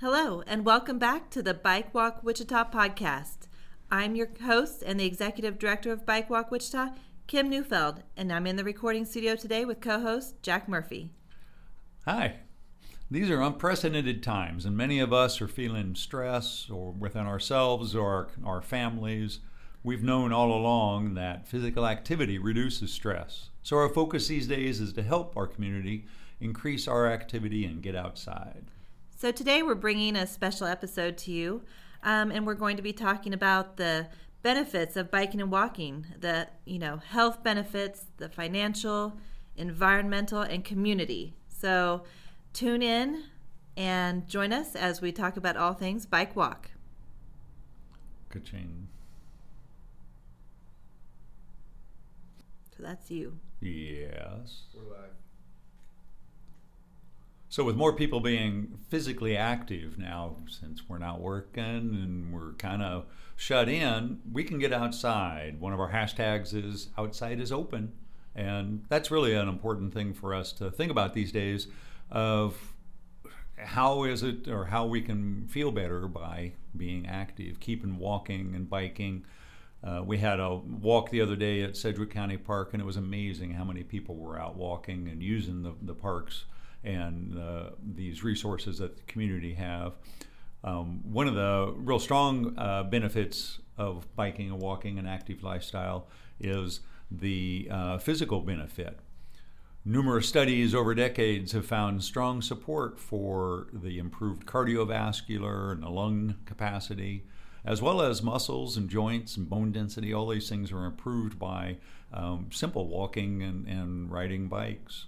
Hello, and welcome back to the Bike Walk Wichita podcast. I'm your host and the executive director of Bike Walk Wichita, Kim Neufeld, and I'm in the recording studio today with co host Jack Murphy. Hi. These are unprecedented times, and many of us are feeling stress or within ourselves or our, our families. We've known all along that physical activity reduces stress. So, our focus these days is to help our community increase our activity and get outside. So, today we're bringing a special episode to you, um, and we're going to be talking about the benefits of biking and walking the you know health benefits the financial environmental and community so Tune in and join us as we talk about all things bike walk. Ka-ching. So that's you. Yes. We're live. So, with more people being physically active now, since we're not working and we're kind of shut in, we can get outside. One of our hashtags is outside is open. And that's really an important thing for us to think about these days of how is it or how we can feel better by being active, keeping walking and biking. Uh, we had a walk the other day at Sedgwick County Park, and it was amazing how many people were out walking and using the, the parks and uh, these resources that the community have. Um, one of the real strong uh, benefits of biking and walking an active lifestyle is the uh, physical benefit. Numerous studies over decades have found strong support for the improved cardiovascular and the lung capacity, as well as muscles and joints and bone density. All these things are improved by um, simple walking and, and riding bikes.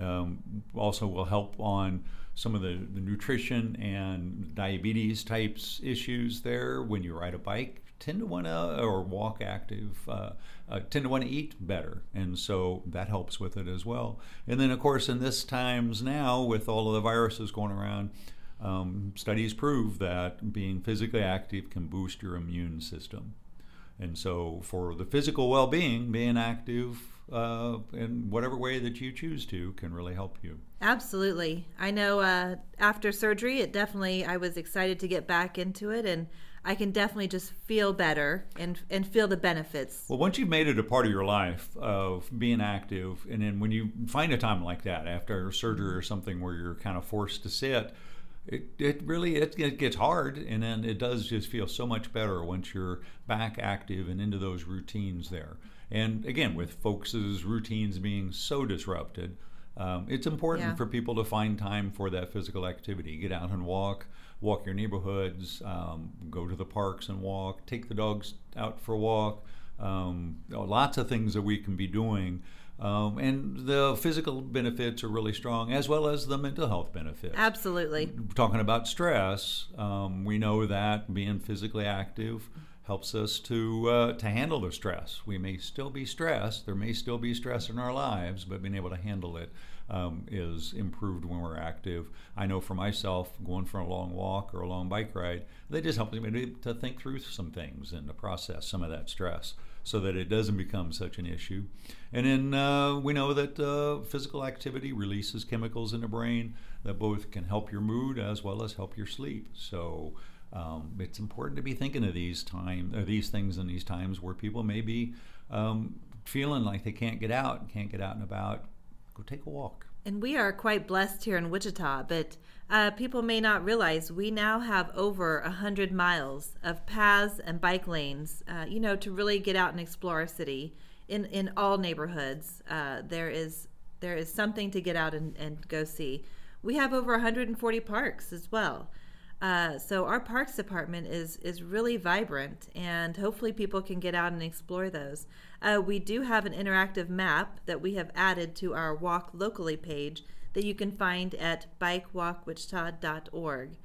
Um, also, will help on some of the, the nutrition and diabetes types issues there. When you ride a bike tend to want to or walk active uh, uh, tend to want to eat better. And so that helps with it as well. And then of course in this times now with all of the viruses going around um, studies prove that being physically active can boost your immune system. And so for the physical well-being being active uh, in whatever way that you choose to can really help you. Absolutely. I know uh, after surgery, it definitely, I was excited to get back into it. And I can definitely just feel better and and feel the benefits. Well, once you've made it a part of your life of being active, and then when you find a time like that after surgery or something where you're kind of forced to sit, it, it really it, it gets hard, and then it does just feel so much better once you're back active and into those routines there. And again, with folks' routines being so disrupted, um, it's important yeah. for people to find time for that physical activity. Get out and walk walk your neighborhoods, um, go to the parks and walk, take the dogs out for a walk. Um, lots of things that we can be doing. Um, and the physical benefits are really strong, as well as the mental health benefits. Absolutely. Talking about stress, um, we know that being physically active helps us to uh, to handle the stress. We may still be stressed. There may still be stress in our lives, but being able to handle it um, is improved when we're active. I know for myself, going for a long walk or a long bike ride, they just help me to think through some things and to process some of that stress so that it doesn't become such an issue. And then uh, we know that uh, physical activity releases chemicals in the brain that both can help your mood as well as help your sleep. So um, it's important to be thinking of these time, or these things in these times where people may be um, feeling like they can't get out, can't get out and about, go take a walk. And we are quite blessed here in Wichita, but uh, people may not realize we now have over a hundred miles of paths and bike lanes. Uh, you know, to really get out and explore our city in in all neighborhoods. Uh, there is there is something to get out and, and go see. We have over 140 parks as well. Uh, so our parks department is is really vibrant, and hopefully people can get out and explore those. Uh, we do have an interactive map that we have added to our Walk Locally page that you can find at bikewalkwichita.org.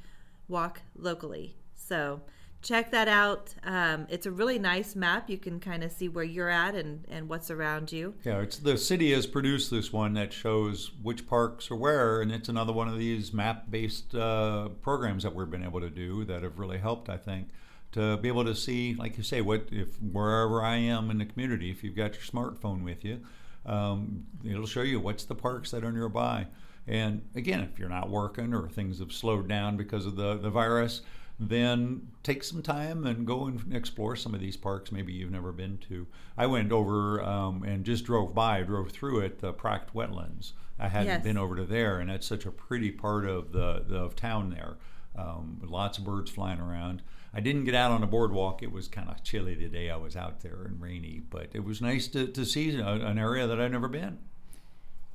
Walk locally. So check that out. Um, it's a really nice map. You can kind of see where you're at and, and what's around you. Yeah, it's the city has produced this one that shows which parks are where, and it's another one of these map-based uh, programs that we've been able to do that have really helped, I think, to be able to see, like you say, what if wherever I am in the community, if you've got your smartphone with you, um, it'll show you what's the parks that are nearby. And again, if you're not working or things have slowed down because of the, the virus, then take some time and go and explore some of these parks maybe you've never been to. I went over um, and just drove by, drove through it, the Pracht Wetlands. I hadn't Yes. been over to there, and that's such a pretty part of the, the of town there. Um, with lots of birds flying around. I didn't get out on the boardwalk. It was kind of chilly the day I was out there and rainy, but it was nice to, to see an area that I'd never been.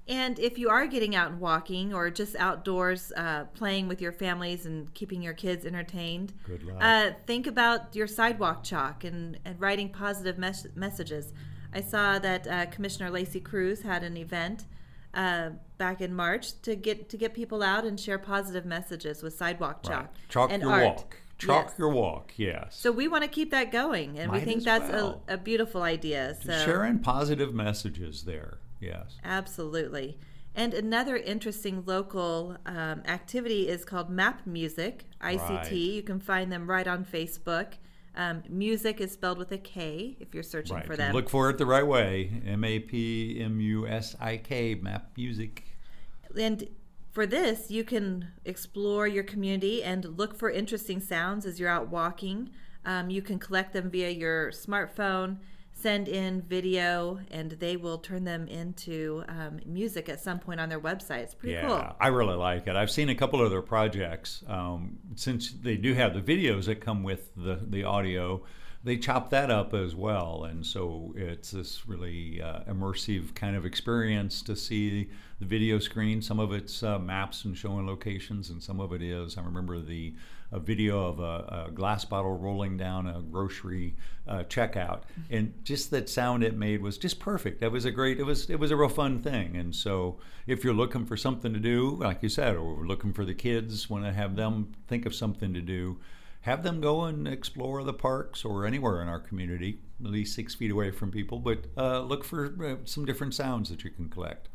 And if you are getting out and walking or just outdoors uh, playing with your families and keeping your kids entertained, Good luck. Uh, think about your sidewalk chalk and, and writing positive mes- messages. I saw that uh, Commissioner Lacey Cruz had an event uh, back in March to get to get people out and share positive messages with sidewalk chalk Right. Chalk and your art. walk. Chalk Yes. your walk. Yes. So we want to keep that going, and we think that's well. a, a beautiful idea. So Sharing positive messages there. Yes. Absolutely. And another interesting local um, activity is called Map Music, ICT. Right. You can find them right on Facebook. Um, music is spelled with a K if you're searching Right. for them. Look for it the right way. M A P M U S I K. Map music. and for this, you can explore your community and look for interesting sounds as you're out walking. Um, you can collect them via your smartphone, send in video, and they will turn them into um, music at some point on their website. It's pretty yeah, cool. I really like it. I've seen a couple of their projects. Um, since they do have the videos that come with the, the audio, they chop that up as well. And so it's this really uh, immersive kind of experience to see the video screen. Some of it's uh, maps and showing locations, and some of it is. I remember the a video of a, a glass bottle rolling down a grocery uh, checkout, and just that sound it made was just perfect. That was a great. It was it was a real fun thing. And so if you're looking for something to do, like you said, or looking for the kids, want to have them think of something to do. Have them go and explore the parks or anywhere in our community, at least six feet away from people, but uh, look for uh, some different sounds that you can collect.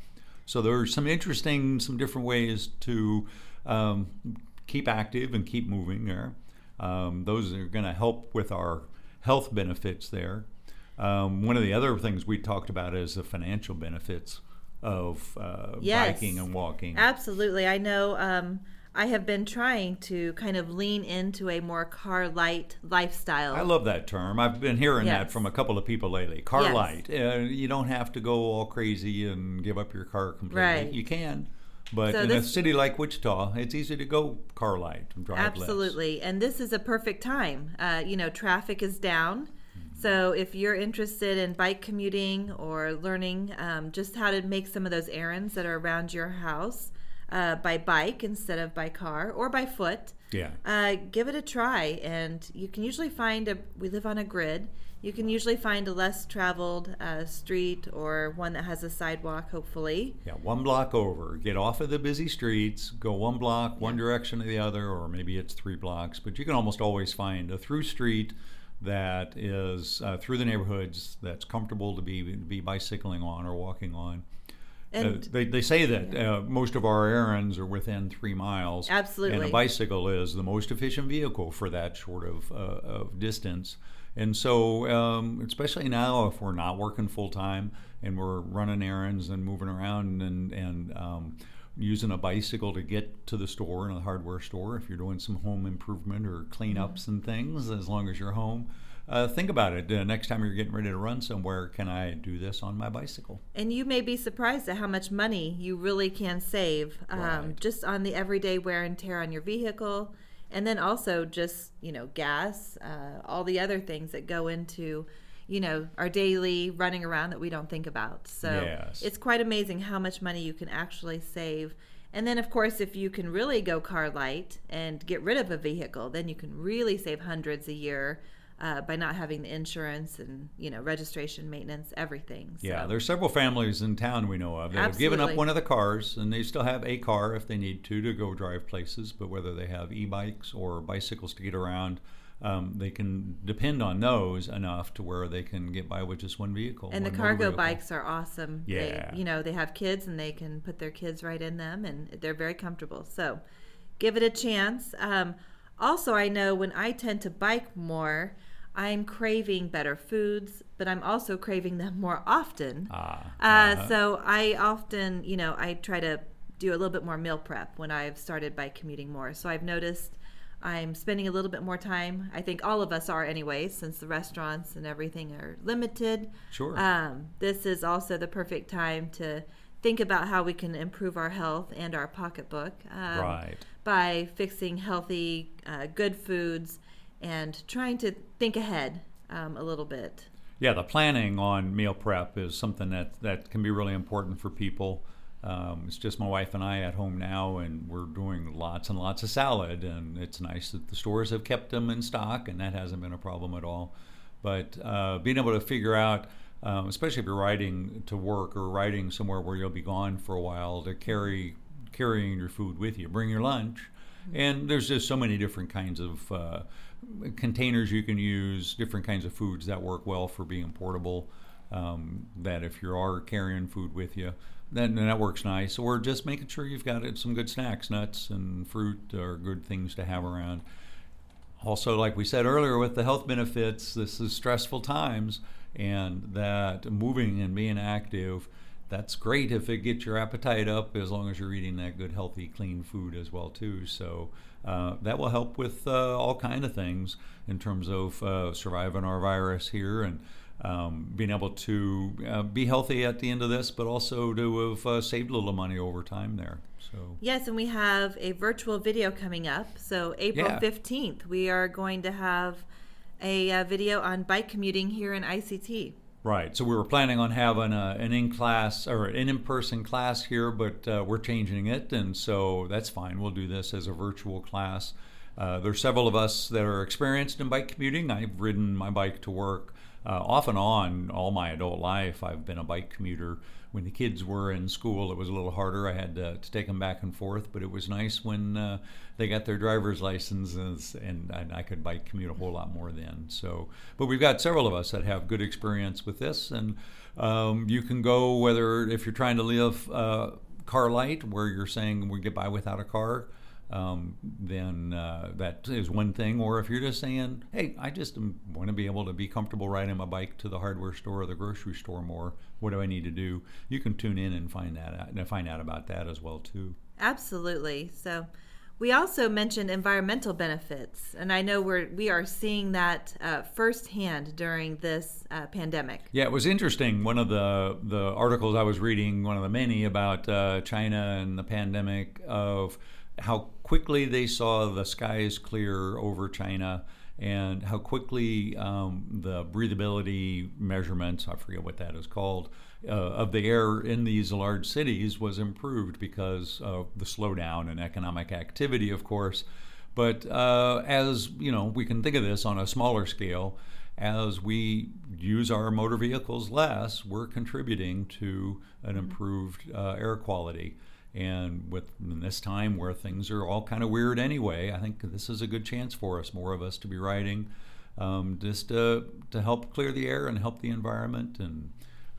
So there are some interesting, some different ways to um, keep active and keep moving there. Um, those are going to help with our health benefits there. Um, one of the other things we talked about is the financial benefits of uh, Yes. biking and walking. Absolutely. I know um, I have been trying to kind of lean into a more car light lifestyle. I love that term. I've been hearing that from a couple of people lately. Car Yes. light. Uh, you don't have to go all crazy and give up your car completely. Right. You can, but So in a city like Wichita, it's easy to go car light and drive less. Absolutely. And this is a perfect time. Uh, you know, traffic is down. Mm-hmm. So if you're interested in bike commuting or learning um, just how to make some of those errands that are around your house uh, by bike instead of by car or by foot, Yeah. uh, give it a try. And you can usually find a, we live on a grid. You can usually find a less traveled uh, street or one that has a sidewalk, hopefully. Yeah, one block over. Get off of the busy streets, go one block, one direction or the other, or maybe it's three blocks. But you can almost always find a through street that is uh, through the neighborhoods that's comfortable to be be bicycling on or walking on. And uh, they, they say that uh, most of our errands are within three miles. Absolutely. And a bicycle is the most efficient vehicle for that sort of, uh, of distance. And so, um, especially now, if we're not working full time and we're running errands and moving around and, and um, using a bicycle to get to the store in a hardware store, if you're doing some home improvement or cleanups and things, as long as you're home, uh, think about it. Uh, next time you're getting ready to run somewhere, can I do this on my bicycle? And you may be surprised at how much money you really can save um, Right. just on the everyday wear and tear on your vehicle. And then also just, you know, gas, uh, all the other things that go into, you know, our daily running around that we don't think about. So Yes. it's quite amazing how much money you can actually save. And then, of course, if you can really go car light and get rid of a vehicle, then you can really save hundreds a year uh, by not having the insurance and, you know, registration, maintenance, everything. Yeah, So- there's several families in town we know of that have given up one of the cars, and they still have a car if they need to to go drive places. But whether they have e-bikes or bicycles to get around, um, they can depend on those enough to where they can get by with just one vehicle. And the one motor cargo bikes are awesome. Yeah. They, you know, they have kids and they can put their kids right in them and they're very comfortable. So give it a chance. Um, also, I know when I tend to bike more, I'm craving better foods, but I'm also craving them more often. Ah, Uh, uh-huh. so I often, you know, I try to do a little bit more meal prep when I've started by commuting more. So I've noticed I'm spending a little bit more time. I think all of us are anyway, since the restaurants and everything are limited. Sure. Um, this is also the perfect time to think about how we can improve our health and our pocketbook um, right. by fixing healthy, uh, good foods and trying to think ahead um, a little bit. Yeah, the planning on meal prep is something that, that can be really important for people. Um, it's just my wife and I at home now, and we're doing lots and lots of salad. And it's nice that the stores have kept them in stock, and that hasn't been a problem at all. But uh, being able to figure out, um, especially if you're riding to work or riding somewhere where you'll be gone for a while, to carry carrying your food with you, bring your lunch. And there's just so many different kinds of uh, containers you can use, different kinds of foods that work well for being portable. Um, that if you are carrying food with you, then that works nice. Or just making sure you've got some good snacks, nuts and fruit are good things to have around. Also, like we said earlier, with the health benefits, this is stressful times, and that moving and being active, that's great if it gets your appetite up, as long as you're eating that good, healthy, clean food as well too. So uh, that will help with uh, all kind of things in terms of uh, surviving our virus here and um, being able to uh, be healthy at the end of this, but also to have uh, saved a little money over time there. So yes, and we have a virtual video coming up. So April Yeah. fifteenth, we are going to have a, uh video on bike commuting here in ICT. Right, so we were planning on having a, an in class or an in person class here, but uh, we're changing it, and so that's fine. We'll do this as a virtual class. Uh, there's several of us that are experienced in bike commuting. I've ridden my bike to work uh, off and on all my adult life. I've been a bike commuter. When the kids were in school, it was a little harder. I had to, to take them back and forth, but it was nice when uh, they got their driver's licenses and, and I could bike commute a whole lot more then. So, but we've got several of us that have good experience with this, and um, you can go whether if you're trying to live uh, car light, where you're saying we get by without a car um, then uh, that is one thing. Or if you're just saying, hey, I just want to be able to be comfortable riding my bike to the hardware store or the grocery store more, what do I need to do? You can tune in and find that out, and find out about that as well too. Absolutely. So we also mentioned environmental benefits, and I know we're we are seeing that uh, firsthand during this uh, pandemic. Yeah, it was interesting. One of the the articles I was reading, one of the many about uh, China and the pandemic, of how quickly they saw the skies clear over China and how quickly um, the breathability measurements, I forget what that is called, uh, of the air in these large cities was improved because of the slowdown in economic activity, of course. But uh, as you know, we can think of this on a smaller scale. As we use our motor vehicles less, we're contributing to an improved uh, air quality. And with this time where things are all kind of weird anyway, I think this is a good chance for us, more of us, to be riding, um, just to, to help clear the air and help the environment. And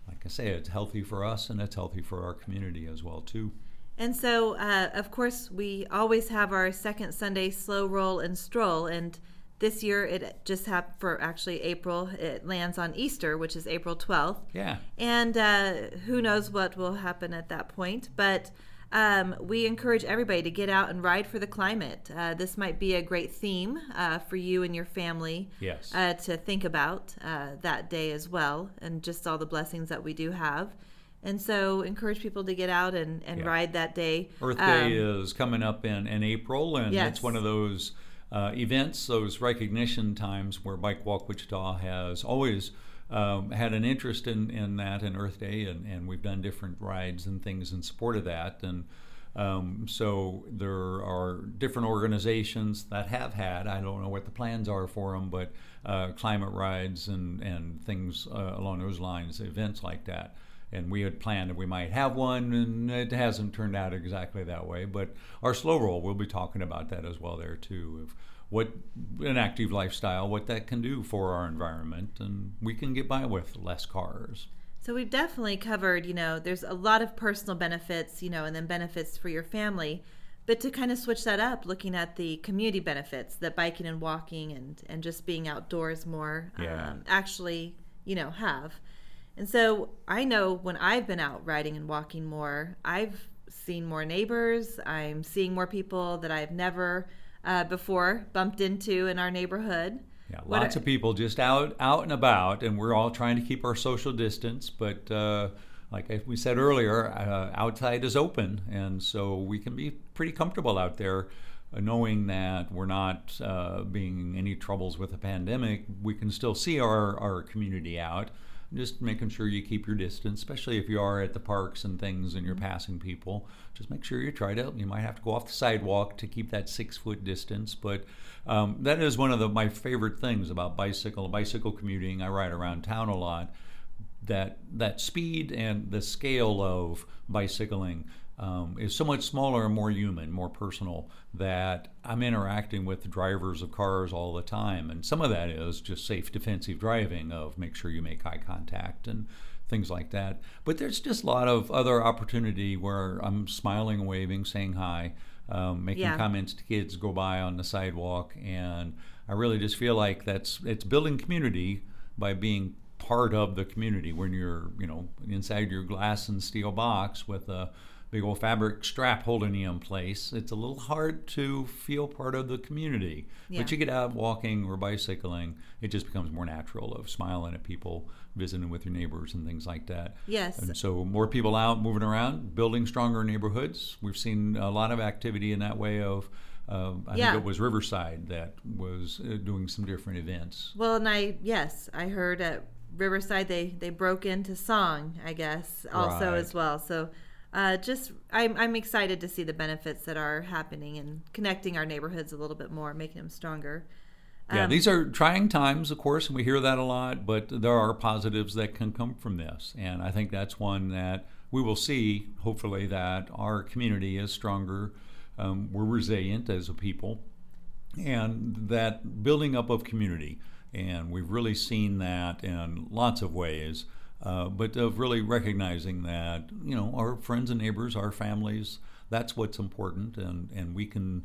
like I say, it's healthy for us and it's healthy for our community as well too. And so, uh, of course, we always have our second Sunday slow roll and stroll. And this year, it just happened for actually April. It lands on Easter, which is April 12th. Yeah. And uh, who knows what will happen at that point. But um, we encourage everybody to get out and ride for the climate. Uh, this might be a great theme uh, for you and your family Yes. uh, to think about uh, that day as well, and just all the blessings that we do have. And so, encourage people to get out and, and Yeah. ride that day. Earth Um, Day is coming up in, in April, and Yes. it's one of those uh, events, those recognition times where Bike Walk Wichita has always um, had an interest in, in that in Earth Day, and, and we've done different rides and things in support of that. And um, so there are different organizations that have had, I don't know what the plans are for them, but uh, climate rides and, and things uh, along those lines, events like that and we had planned that we might have one, and it hasn't turned out exactly that way. But our slow roll, we'll be talking about that as well there too, what an active lifestyle, what that can do for our environment, and we can get by with less cars. So we've definitely covered, you know, there's a lot of personal benefits, you know, and then benefits for your family. But to kind of switch that up, looking at the community benefits that biking and walking and, and just being outdoors more Yeah. um, actually, you know, have. And so I know when I've been out riding and walking more, I've seen more neighbors. I'm seeing more people that I've never uh, before bumped into in our neighborhood. Yeah, lots of people just out out and about, and we're all trying to keep our social distance. But uh, like we said earlier, uh, outside is open, and so we can be pretty comfortable out there, uh, knowing that we're not uh, being any troubles with the pandemic. We can still see our our community out just making sure you keep your distance, especially if you are at the parks and things and you're passing people. Just make sure you try to. You might have to go off the sidewalk to keep that six foot distance, but um, that is one of the, my favorite things about bicycle bicycle commuting. I ride around town a lot. That that speed and the scale of bicycling um, is so much smaller and more human, more personal, that I'm interacting with the drivers of cars all the time. And some of that is just safe defensive driving of make sure you make eye contact and things like that. But there's just a lot of other opportunity where I'm smiling, waving, saying hi, um, making yeah. comments to kids go by on the sidewalk. And I really just feel like that's it's building community by being part of the community when you're, you know, inside your glass and steel box with a big old fabric strap holding you in place, it's a little hard to feel part of the community. Yeah. But you get out walking or bicycling, it just becomes more natural of smiling at people, visiting with your neighbors and things like that. Yes. And so more people out moving around, building stronger neighborhoods. We've seen a lot of activity in that way of uh, I yeah. think it was Riverside that was uh, doing some different events. Well, and I yes, I heard at Riverside they they broke into song, I guess, also right. as well. So uh, just I'm, I'm excited to see the benefits that are happening and connecting our neighborhoods a little bit more, making them stronger. Yeah, um, these are trying times, of course, and we hear that a lot, but there are positives that can come from this. And I think that's one that we will see, hopefully, that our community is stronger. Um, we're resilient as a people, and that building up of community. And we've really seen that in lots of ways. Uh, but of really recognizing that you know our friends and neighbors, our families, that's what's important, and and we can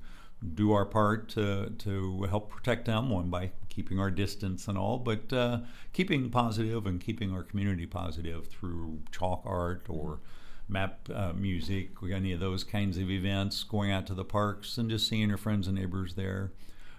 do our part to to help protect them one by keeping our distance and all, but uh, keeping positive and keeping our community positive through chalk art or map uh, music, any of those kinds of events, going out to the parks and just seeing your friends and neighbors there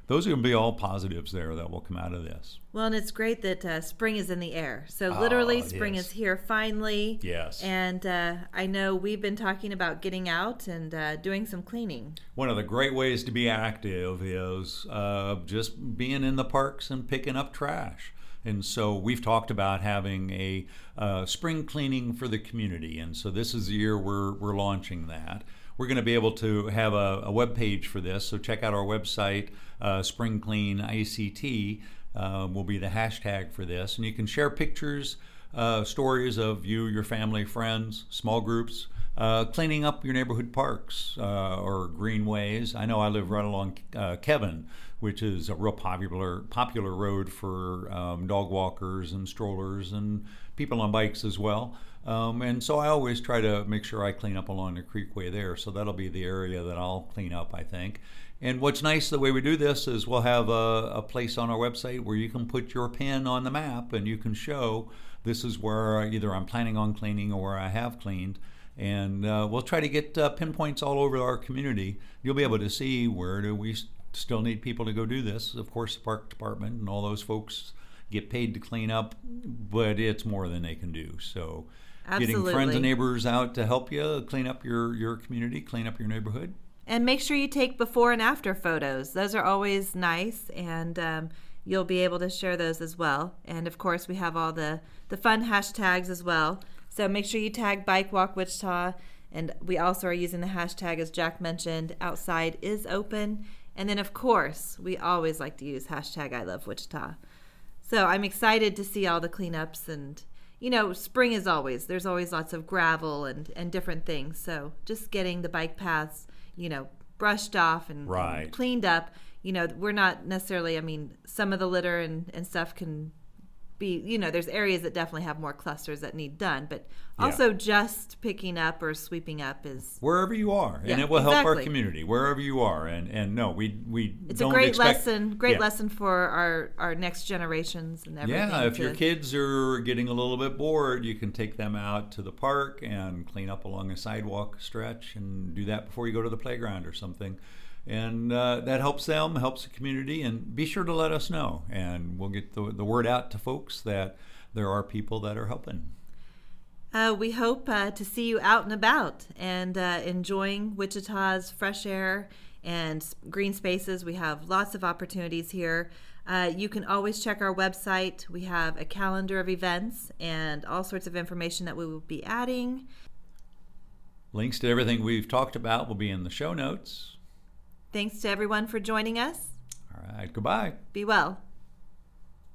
those are going to be all positives there that will come out of this. Well, and it's great that uh, spring is in the air. So literally, oh, spring is. is. here finally. Yes. And uh, I know we've been talking about getting out and uh, doing some cleaning. One of the great ways to be active is uh, just being in the parks and picking up trash. And so we've talked about having a uh, spring cleaning for the community. And so this is the year we're, we're launching that. We're going to be able to have a, a web page for this. So check out our website, uh, Spring Clean ICT. Uh, will be the hashtag for this. And you can share pictures, uh, stories of you, your family, friends, small groups, uh, cleaning up your neighborhood parks uh, or greenways. I know I live right along uh, Kevin, which is a real popular popular road for um, dog walkers and strollers and people on bikes as well. Um, and so I always try to make sure I clean up along the creekway there. So that'll be the area that I'll clean up, I think. And what's nice the way we do this is we'll have a, a place on our website where you can put your pin on the map and you can show this is where either I'm planning on cleaning or where I have cleaned. And uh, we'll try to get uh, pinpoints all over our community. You'll be able to see where do we still need people to go do this. Of course, the park department and all those folks get paid to clean up, but it's more than they can do. So Absolutely. getting friends and neighbors out to help you clean up your, your community, clean up your neighborhood. And make sure you take before and after photos. Those are always nice, and um, you'll be able to share those as well. And of course, we have all the, the fun hashtags as well. So make sure you tag Bike Walk Wichita. And we also are using the hashtag, as Jack mentioned, outside is open. And then, of course, we always like to use hashtag I love Wichita. So I'm excited to see all the cleanups and you know, spring is always there's always lots of gravel and and different things. So just getting the bike paths, you know, brushed off and, right. and cleaned up. You know, we're not necessarily. I mean, some of the litter and and stuff can be you know there's areas that definitely have more clusters that need done but also just picking up or sweeping up is wherever you are and it will help our community wherever you are and and no we we it's a great expect, lesson great lesson for our our next generations and everything Yeah, if to- your kids are getting a little bit bored, you can take them out to the park and clean up along a sidewalk stretch and do that before you go to the playground or something. And uh, that helps them, helps the community, and be sure to let us know. And we'll get the, the word out to folks that there are people that are helping. Uh, we hope uh, to see you out and about and uh, enjoying Wichita's fresh air and green spaces. We have lots of opportunities here. Uh, you can always check our website. We have a calendar of events and all sorts of information that we will be adding. Links to everything we've talked about will be in the show notes. Thanks to everyone for joining us. All right, goodbye. Be well.